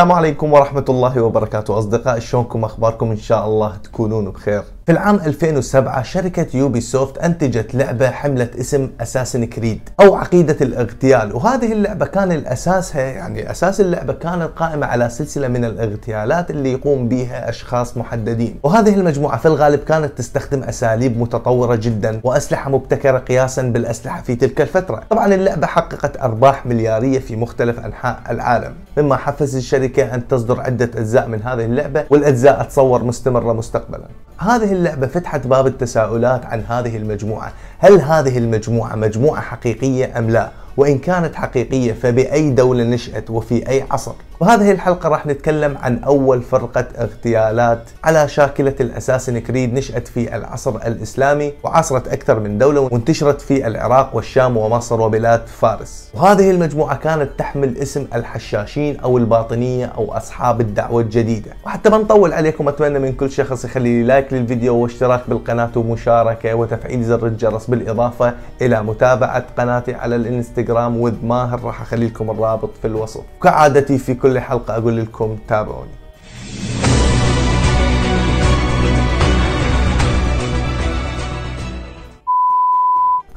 السلام عليكم ورحمة الله وبركاته. أصدقائي شلونكم؟ أخباركم؟ إن شاء الله تكونون بخير. في العام 2007 شركة يوبي سوفت أنتجت لعبة حملت اسم أساسن كريد أو عقيدة الاغتيال. وهذه اللعبة كان الأساسها يعني أساس اللعبة كانت قائمة على سلسلة من الاغتيالات اللي يقوم بها أشخاص محددين. وهذه المجموعة في الغالب كانت تستخدم أساليب متطورة جدا وأسلحة مبتكرة قياسا بالأسلحة في تلك الفترة. طبعا اللعبة حققت أرباح مليارية في مختلف أنحاء العالم مما حفز الشركة أن تصدر عدة أجزاء من هذه اللعبة والأجزاء تصور مستمرة مستقبلا. هذه اللعبة فتحت باب التساؤلات عن هذه المجموعة. هل هذه المجموعة مجموعة حقيقية أم لا؟ وإن كانت حقيقية فبأي دولة نشأت وفي أي عصر. وهذه الحلقة راح نتكلم عن أول فرقة اغتيالات على شاكلة الأساسن كريد نشأت في العصر الإسلامي وعاصرت أكثر من دولة وانتشرت في العراق والشام ومصر وبلاد فارس. وهذه المجموعة كانت تحمل اسم الحشاشين أو الباطنية أو أصحاب الدعوة الجديدة. وحتى ما نطول عليكم أتمنى من كل شخص يخلي لي لايك للفيديو واشتراك بالقناة ومشاركة وتفعيل زر الجرس بالإضافة إلى متابعة قناتي على الإنستغرام. وذ ماهر راح أخلي لكم الرابط في الوصف وكعادتي في كل حلقة أقول لكم تابعوني.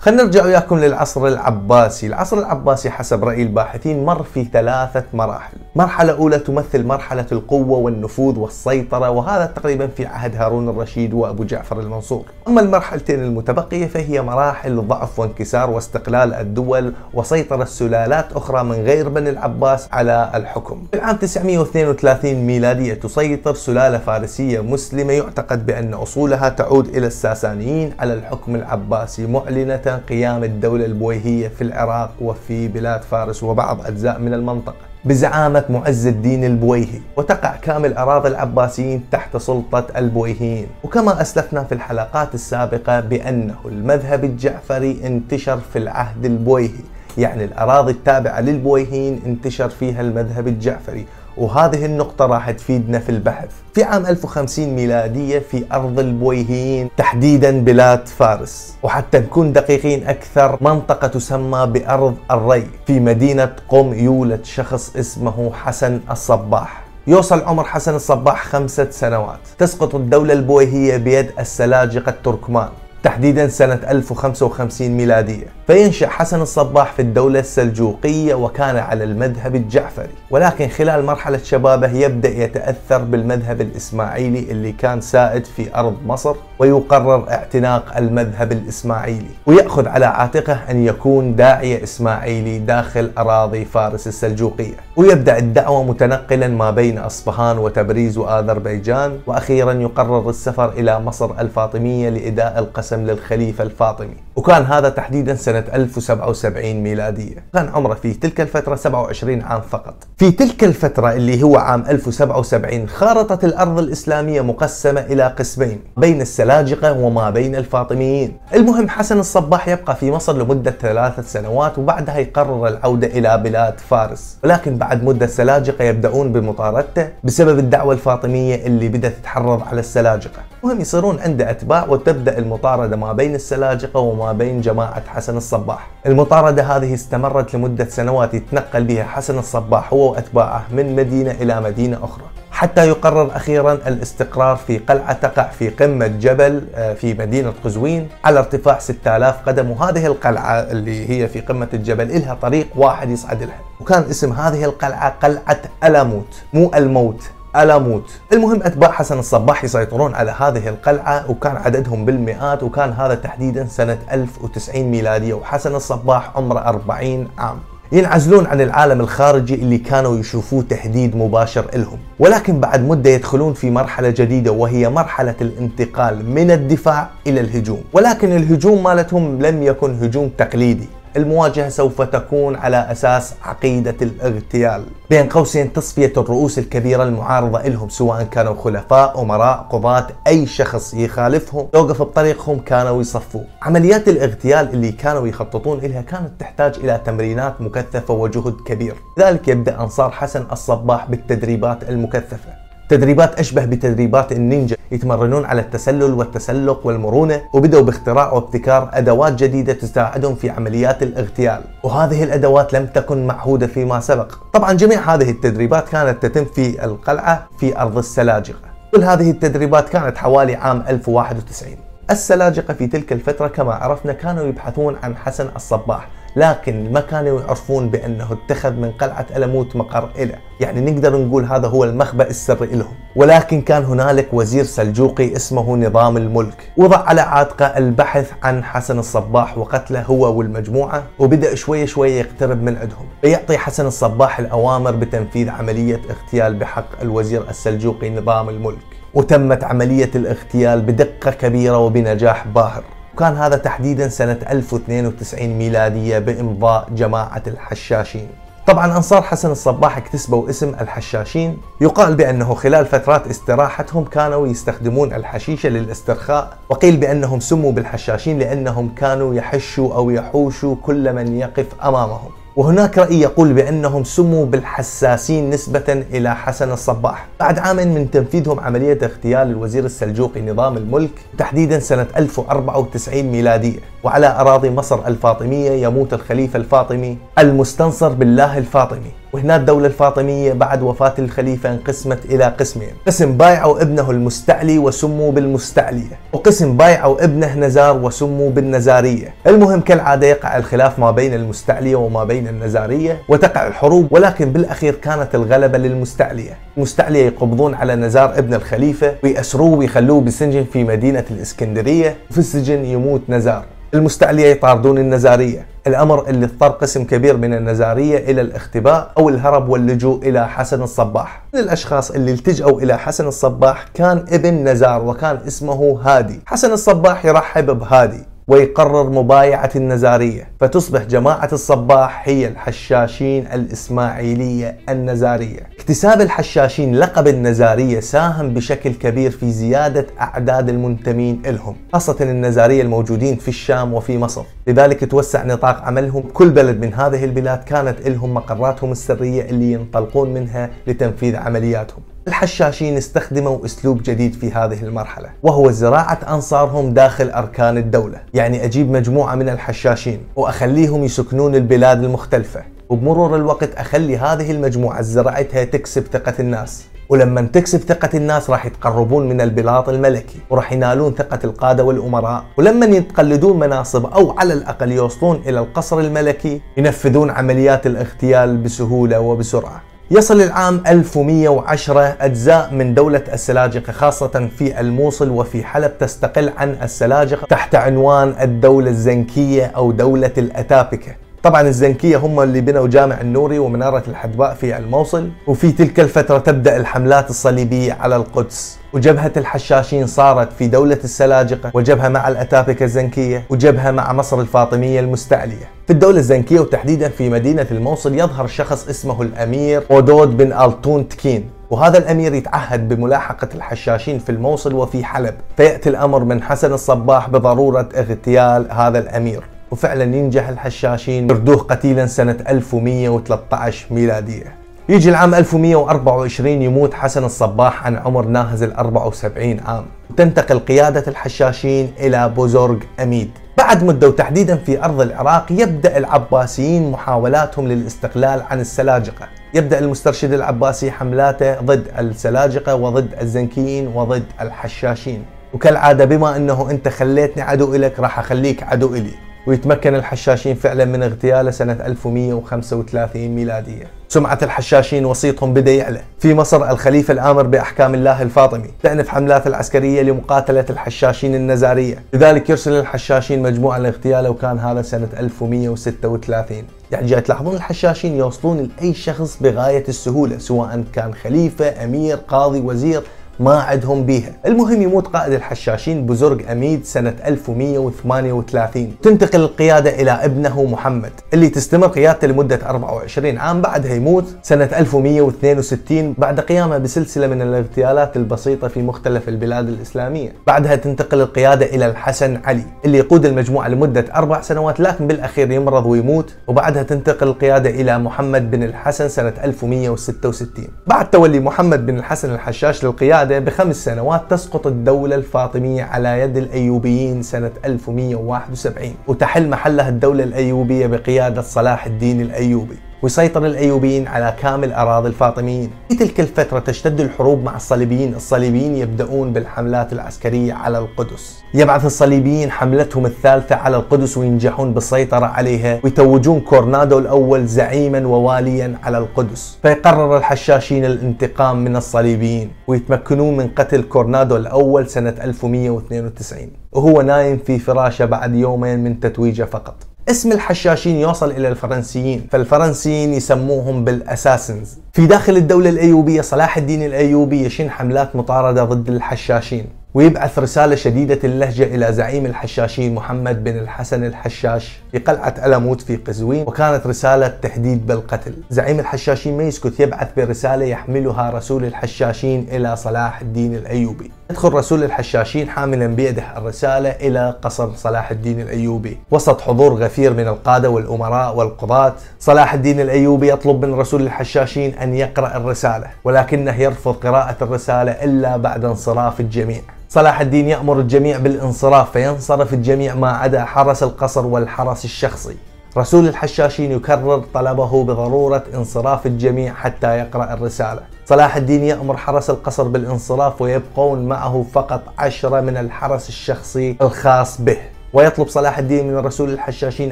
خلينا نرجع وياكم للعصر العباسي، العصر العباسي حسب رأي الباحثين مر في ثلاثة مراحل، مرحلة أولى تمثل مرحلة القوة والنفوذ والسيطرة وهذا تقريبا في عهد هارون الرشيد وأبو جعفر المنصور، أما المرحلتين المتبقية فهي مراحل ضعف وانكسار واستقلال الدول وسيطرة سلالات أخرى من غير بني العباس على الحكم. في العام 932 ميلادية تسيطر سلالة فارسية مسلمة يعتقد بأن أصولها تعود إلى الساسانيين على الحكم العباسي معلنة قيام الدولة البويهية في العراق وفي بلاد فارس وبعض أجزاء من المنطقة. بزعامة معز الدين البويهي وتقع كامل أراضي العباسيين تحت سلطة البويهيين. وكما أسلفنا في الحلقات السابقة بأنه المذهب الجعفري انتشر في العهد البويهي. يعني الأراضي التابعة للبويهيين انتشر فيها المذهب الجعفري. وهذه النقطة راح تفيدنا في البحث. في عام 1050 ميلادية في أرض البويهيين تحديدا بلاد فارس. وحتى نكون دقيقين أكثر منطقة تسمى بأرض الري في مدينة قم يولد شخص اسمه حسن الصباح. يوصل عمر حسن الصباح خمسة سنوات. تسقط الدولة البويهية بيد السلاجقة التركمان. تحديدا سنة 1055 ميلادية. فينشأ حسن الصباح في الدولة السلجوقية وكان على المذهب الجعفري. ولكن خلال مرحلة شبابه يبدأ يتأثر بالمذهب الإسماعيلي اللي كان سائد في أرض مصر ويقرر اعتناق المذهب الإسماعيلي. ويأخذ على عاتقه أن يكون داعية إسماعيلي داخل أراضي فارس السلجوقية. ويبدأ الدعوة متنقلا ما بين أصفهان وتبريز وآذربيجان. وأخيرا يقرر السفر إلى مصر الفاطمية لإداء القسم للخليفة الفاطمي. وكان هذا تحديدا سنة 1077 ميلادية. كان عمره في تلك الفترة 27 عام فقط. في تلك الفترة اللي هو عام 1077 خارطة الأرض الإسلامية مقسمة إلى قسمين بين السلاجقة وما بين الفاطميين. المهم حسن الصباح يبقى في مصر لمدة ثلاثة سنوات وبعدها يقرر العودة إلى بلاد فارس. ولكن بعد مدة السلاجقة يبدأون بمطاردته بسبب الدعوة الفاطمية اللي بدأت تتحرض على السلاجقة. المهم يصيرون عنده أتباع وتبدأ المطاردة ما بين السلاجقة وما بين جماعة حسن الصباح. المطاردة هذه استمرت لمدة سنوات يتنقل بها حسن الصباح هو وأتباعه من مدينة إلى مدينة أخرى. حتى يقرر أخيرا الاستقرار في قلعة تقع في قمة جبل آه، في مدينة قزوين على ارتفاع 6000 قدم وهذه القلعة اللي هي في قمة الجبل إلها طريق واحد يصعد لها وكان اسم هذه القلعة قلعة ألموت مو الموت. ألموت المهم أتباع حسن الصباح يسيطرون على هذه القلعة وكان عددهم بالمئات وكان هذا تحديدا سنة 1090 ميلادية وحسن الصباح عمره 40 عام. ينعزلون عن العالم الخارجي اللي كانوا يشوفوه تهديد مباشر لهم. ولكن بعد مدة يدخلون في مرحلة جديدة وهي مرحلة الانتقال من الدفاع إلى الهجوم. ولكن الهجوم مالتهم لم يكن هجوم تقليدي. المواجهة سوف تكون على أساس عقيدة الاغتيال. بين قوسين تصفية الرؤوس الكبيرة المعارضة لهم سواء كانوا خلفاء أمراء قضاة أي شخص يخالفهم يوقف بطريقهم كانوا يصفوه عمليات الاغتيال اللي كانوا يخططون لها كانت تحتاج إلى تمرينات مكثفة وجهد كبير. لذلك يبدأ أنصار حسن الصباح بالتدريبات المكثفة. تدريبات أشبه بتدريبات النينجا يتمرنون على التسلل والتسلق والمرونة وبدأوا باختراع وابتكار أدوات جديدة تساعدهم في عمليات الاغتيال. وهذه الأدوات لم تكن معهودة فيما سبق. طبعا جميع هذه التدريبات كانت تتم في القلعة في أرض السلاجقة. كل هذه التدريبات كانت حوالي عام 1091 السلاجقة في تلك الفترة كما عرفنا كانوا يبحثون عن حسن الصباح. لكن ما كانوا يعرفون بأنه اتخذ من قلعة ألموت مقر إله. يعني نقدر نقول هذا هو المخبأ السري لهم. ولكن كان هنالك وزير سلجوقي اسمه نظام الملك. وضع على عاتقه البحث عن حسن الصباح وقتله هو والمجموعة وبدأ شوي شوي يقترب من عندهم. فيعطي حسن الصباح الأوامر بتنفيذ عملية اغتيال بحق الوزير السلجوقي نظام الملك. وتمت عملية الاغتيال بدقة كبيرة وبنجاح باهر. وكان هذا تحديدا سنة 1092 ميلادية بإمضاء جماعة الحشاشين. طبعا أنصار حسن الصباح اكتسبوا اسم الحشاشين. يقال بأنه خلال فترات استراحتهم كانوا يستخدمون الحشيشة للاسترخاء وقيل بأنهم سموا بالحشاشين لأنهم كانوا يحشوا أو يحوشوا كل من يقف أمامهم. وهناك رأي يقول بأنهم سموا بالحساسين نسبة إلى حسن الصباح. بعد عام من تنفيذهم عملية اغتيال الوزير السلجوقي نظام الملك تحديدا سنة 1094 ميلادية وعلى أراضي مصر الفاطمية يموت الخليفة الفاطمي المستنصر بالله الفاطمي. وهنا الدولة الفاطمية بعد وفاة الخليفة انقسمت إلى قسمين. قسم بايعوا ابنه المستعلي وسموا بالمستعلية وقسم بايعوا ابنه نزار وسموا بالنزارية. المهم كالعادة يقع الخلاف ما بين المستعلية وما بين النزارية وتقع الحروب ولكن بالأخير كانت الغلبة للمستعلية. المستعلية يقبضون على نزار ابن الخليفة ويأسروه ويخلوه بسجن في مدينة الإسكندرية وفي السجن يموت نزار. المستعلية يطاردون النزارية. الأمر اللي اضطر قسم كبير من النزارية إلى الاختباء أو الهرب واللجوء إلى حسن الصباح. من الأشخاص اللي التجأوا إلى حسن الصباح كان ابن نزار وكان اسمه هادي. حسن الصباح يرحب بهادي. ويقرر مبايعة النزارية. فتصبح جماعة الصباح هي الحشاشين الإسماعيلية النزارية. اكتساب الحشاشين لقب النزارية ساهم بشكل كبير في زيادة أعداد المنتمين لهم خاصة النزارية الموجودين في الشام وفي مصر. لذلك توسع نطاق عملهم. كل بلد من هذه البلاد كانت لهم مقراتهم السرية اللي ينطلقون منها لتنفيذ عملياتهم. الحشاشين استخدموا أسلوب جديد في هذه المرحلة وهو زراعة أنصارهم داخل أركان الدولة، يعني أجيب مجموعة من الحشاشين وأخليهم يسكنون البلاد المختلفة، وبمرور الوقت أخلي هذه المجموعة زراعتها تكسب ثقة الناس، ولما تكسب ثقة الناس راح يتقربون من البلاط الملكي وراح ينالون ثقة القادة والأمراء. ولما يتقلدون مناصب أو على الأقل يوصلون إلى القصر الملكي ينفذون عمليات الاغتيال بسهولة وبسرعة. يصل العام 1110 أجزاء من دولة السلاجقة خاصة في الموصل وفي حلب تستقل عن السلاجقة تحت عنوان الدولة الزنكية أو دولة الأتابكة. طبعا الزنكية هم اللي بنوا جامع النوري ومنارة الحدباء في الموصل وفي تلك الفترة تبدأ الحملات الصليبية على القدس. وجبهة الحشاشين صارت في دولة السلاجقة وجبهة مع الأتابكة الزنكية وجبهة مع مصر الفاطمية المستعلية. في الدولة الزنكية وتحديدا في مدينة الموصل يظهر شخص اسمه الأمير أودود بن ألتون تكين. وهذا الأمير يتعهد بملاحقة الحشاشين في الموصل وفي حلب. فيأتي الأمر من حسن الصباح بضرورة اغتيال هذا الأمير. وفعلا ينجح الحشاشين. يردوه قتيلا سنة 1113 ميلادية. يجي العام 1124 يموت حسن الصباح عن عمر ناهز ال 74 عام. وتنتقل قيادة الحشاشين إلى بوزورغ أميد. بعد مدة وتحديدا في أرض العراق يبدأ العباسيين محاولاتهم للاستقلال عن السلاجقة. يبدأ المسترشد العباسي حملاته ضد السلاجقة وضد الزنكيين وضد الحشاشين. وكالعادة بما أنه أنت خليتني عدو إلك راح أخليك عدو إلي. ويتمكن الحشاشين فعلا من اغتياله سنة 1135 ميلادية. سمعة الحشاشين وسيطهم بدأ يعلى في مصر الخليفة الآمر بأحكام الله الفاطمي تأنف حملات العسكرية لمقاتلة الحشاشين النزارية. لذلك يرسل الحشاشين مجموعة لاغتياله وكان هذا سنة 1136 يعني جاي تلاحظون الحشاشين يوصلون لأي شخص بغاية السهولة سواء كان خليفة أمير قاضي وزير. ما عندهم بيها. المهم يموت قائد الحشاشين بزرق أميد سنة 1138 تنتقل القيادة إلى ابنه محمد اللي تستمر قيادته لمدة 24 عام بعدها يموت سنة 1162 بعد قيامه بسلسلة من الاغتيالات البسيطة في مختلف البلاد الإسلامية. بعدها تنتقل القيادة إلى الحسن علي اللي يقود المجموعة لمدة أربع سنوات لكن بالأخير يمرض ويموت. وبعدها تنتقل القيادة إلى محمد بن الحسن سنة 1166 بعد تولي محمد بن الحسن الحشاش للقيادة بخمس سنوات تسقط الدولة الفاطمية على يد الأيوبيين سنة 1171 وتحل محلها الدولة الأيوبية بقيادة صلاح الدين الأيوبي. ويسيطر الأيوبيين على كامل أراضي الفاطميين. في تلك الفترة تشتد الحروب مع الصليبيين. الصليبيين يبدأون بالحملات العسكرية على القدس. يبعث الصليبيين حملتهم الثالثة على القدس وينجحون بالسيطرة عليها ويتوجون كونراد الأول زعيما وواليا على القدس. فيقرر الحشاشين الانتقام من الصليبيين ويتمكنون من قتل كونراد الأول سنة 1192 وهو نايم في فراشه بعد يومين من تتويجه فقط. اسم الحشاشين يوصل إلى الفرنسيين فالفرنسيين يسموهم بال Assassins. في داخل الدولة الأيوبية صلاح الدين الأيوبي يشن حملات مطاردة ضد الحشاشين ويبعث رسالة شديدة اللهجة إلى زعيم الحشاشين محمد بن الحسن الحشاش في قلعة ألموت في قزوين وكانت رسالة تهديد بالقتل. زعيم الحشاشين ما يسكت يبعث برسالة يحملها رسول الحشاشين إلى صلاح الدين الأيوبي. يدخل رسول الحشاشين حاملا بيده الرسالة إلى قصر صلاح الدين الأيوبي. وسط حضور غفير من القادة والأمراء والقضاة صلاح الدين الأيوبي يطلب من رسول الحشاشين أن يقرأ الرسالة ولكنه يرفض قراءة الرسالة إلا بعد انصراف الجميع. صلاح الدين يأمر الجميع بالانصراف فينصرف الجميع ما عدا حرس القصر والحرس الشخصي. رسول الحشاشين يكرر طلبه بضرورة انصراف الجميع حتى يقرأ الرسالة. صلاح الدين يأمر حرس القصر بالانصراف ويبقون معه فقط عشرة من الحرس الشخصي الخاص به. ويطلب صلاح الدين من رسول الحشاشين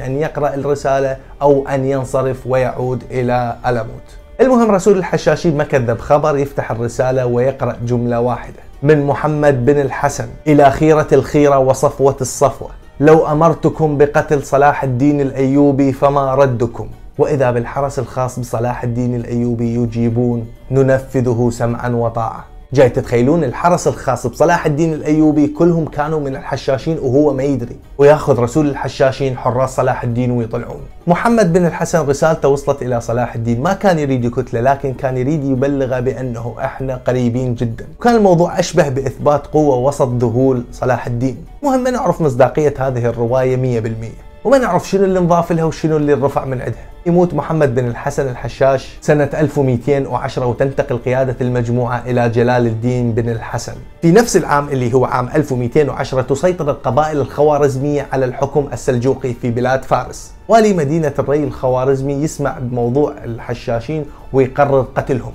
أن يقرأ الرسالة أو أن ينصرف ويعود إلى ألموت المهم رسول الحشاشين ما كذب خبر يفتح الرسالة ويقرأ جملة واحدة. من محمد بن الحسن إلى خيرة الخيرة وصفوة الصفوة. لو أمرتكم بقتل صلاح الدين الأيوبي فما ردكم؟ وإذا بالحرس الخاص بصلاح الدين الأيوبي يجيبون ننفذه سمعا وطاعة. جاي تتخيلون الحرس الخاص بصلاح الدين الأيوبي كلهم كانوا من الحشاشين وهو ما يدري. ويأخذ رسول الحشاشين حراس صلاح الدين ويطلعون. محمد بن الحسن رسالته وصلت إلى صلاح الدين. ما كان يريد يقتله لكن كان يريد يبلغه بأنه إحنا قريبين جدا. وكان الموضوع أشبه بإثبات قوة وسط ذهول صلاح الدين. مهم نعرف مصداقية هذه الرواية 100% وما نعرف شنو اللي انضاف لها وشنو اللي رفع من عندها يموت محمد بن الحسن الحشاش سنة 1210 وتنتقل قيادة المجموعة إلى جلال الدين بن الحسن. في نفس العام اللي هو عام 1210 تسيطر القبائل الخوارزمية على الحكم السلجوقي في بلاد فارس. والي مدينة الري الخوارزمي يسمع بموضوع الحشاشين ويقرر قتلهم.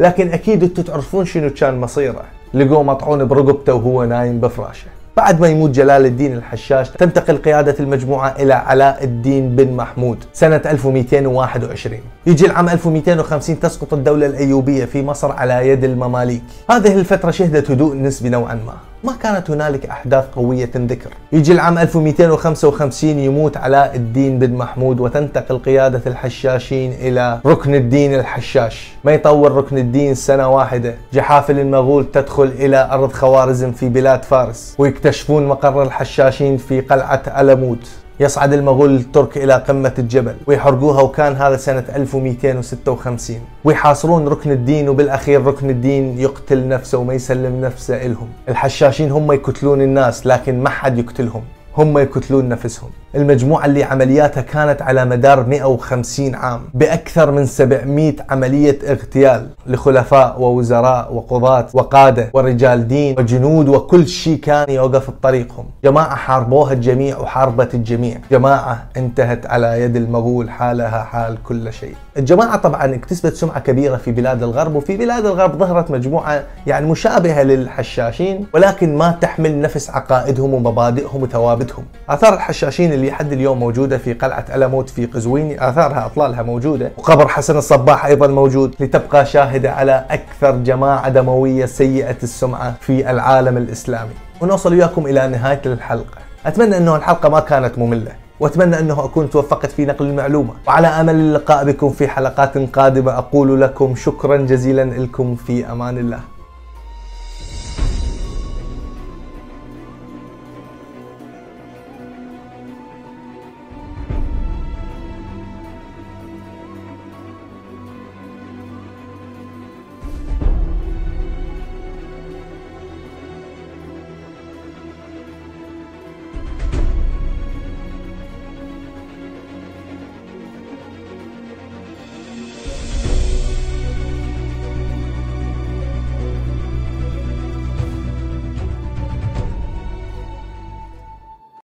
لكن أكيد أنتم تعرفون شنو كان مصيره. لقوه مطعون برقبته وهو نايم بفراشه. بعد ما يموت جلال الدين الحشاش تنتقل قيادة المجموعة إلى علاء الدين بن محمود سنة 1221 يجي العام 1250 تسقط الدولة الأيوبية في مصر على يد المماليك. هذه الفترة شهدت هدوء نسبي نوعا ما. ما كانت هنالك أحداث قوية تنذكر. يجي العام 1255 يموت علاء الدين بن محمود وتنتقل قيادة الحشاشين إلى ركن الدين الحشاش. ما يطول ركن الدين سنة واحدة. جحافل المغول تدخل إلى أرض خوارزم في بلاد فارس ويكتشفون مقر الحشاشين في قلعة ألموت. يصعد المغول الترك إلى قمة الجبل ويحرقوها وكان هذا سنة 1256 ويحاصرون ركن الدين وبالأخير ركن الدين يقتل نفسه وما يسلم نفسه إلهم. الحشاشين هم يقتلون الناس لكن ما حد يقتلهم هم يقتلون نفسهم. المجموعة اللي عملياتها كانت على مدار 150 عام بأكثر من 700 عملية اغتيال لخلفاء ووزراء وقضاة وقادة ورجال دين وجنود وكل شيء كان يوقف بطريقهم. جماعة حاربوها الجميع وحاربت الجميع. جماعة انتهت على يد المغول حالها حال كل شيء. الجماعة طبعا اكتسبت سمعة كبيرة في بلاد الغرب وفي بلاد الغرب ظهرت مجموعة يعني مشابهة للحشاشين ولكن ما تحمل نفس عقائدهم ومبادئهم وثوابتهم. آثار الحشاشين اللي لحد اليوم موجودة في قلعة ألموت في قزوين. آثارها أطلالها موجودة. وقبر حسن الصباح أيضا موجود. لتبقى شاهدة على أكثر جماعة دموية سيئة السمعة في العالم الإسلامي. ونوصل وياكم إلى نهاية الحلقة. أتمنى أنه الحلقة ما كانت مملة. وأتمنى أنه أكون توفقت في نقل المعلومة. وعلى أمل اللقاء بكم في حلقات قادمة أقول لكم شكرا جزيلا لكم. في أمان الله.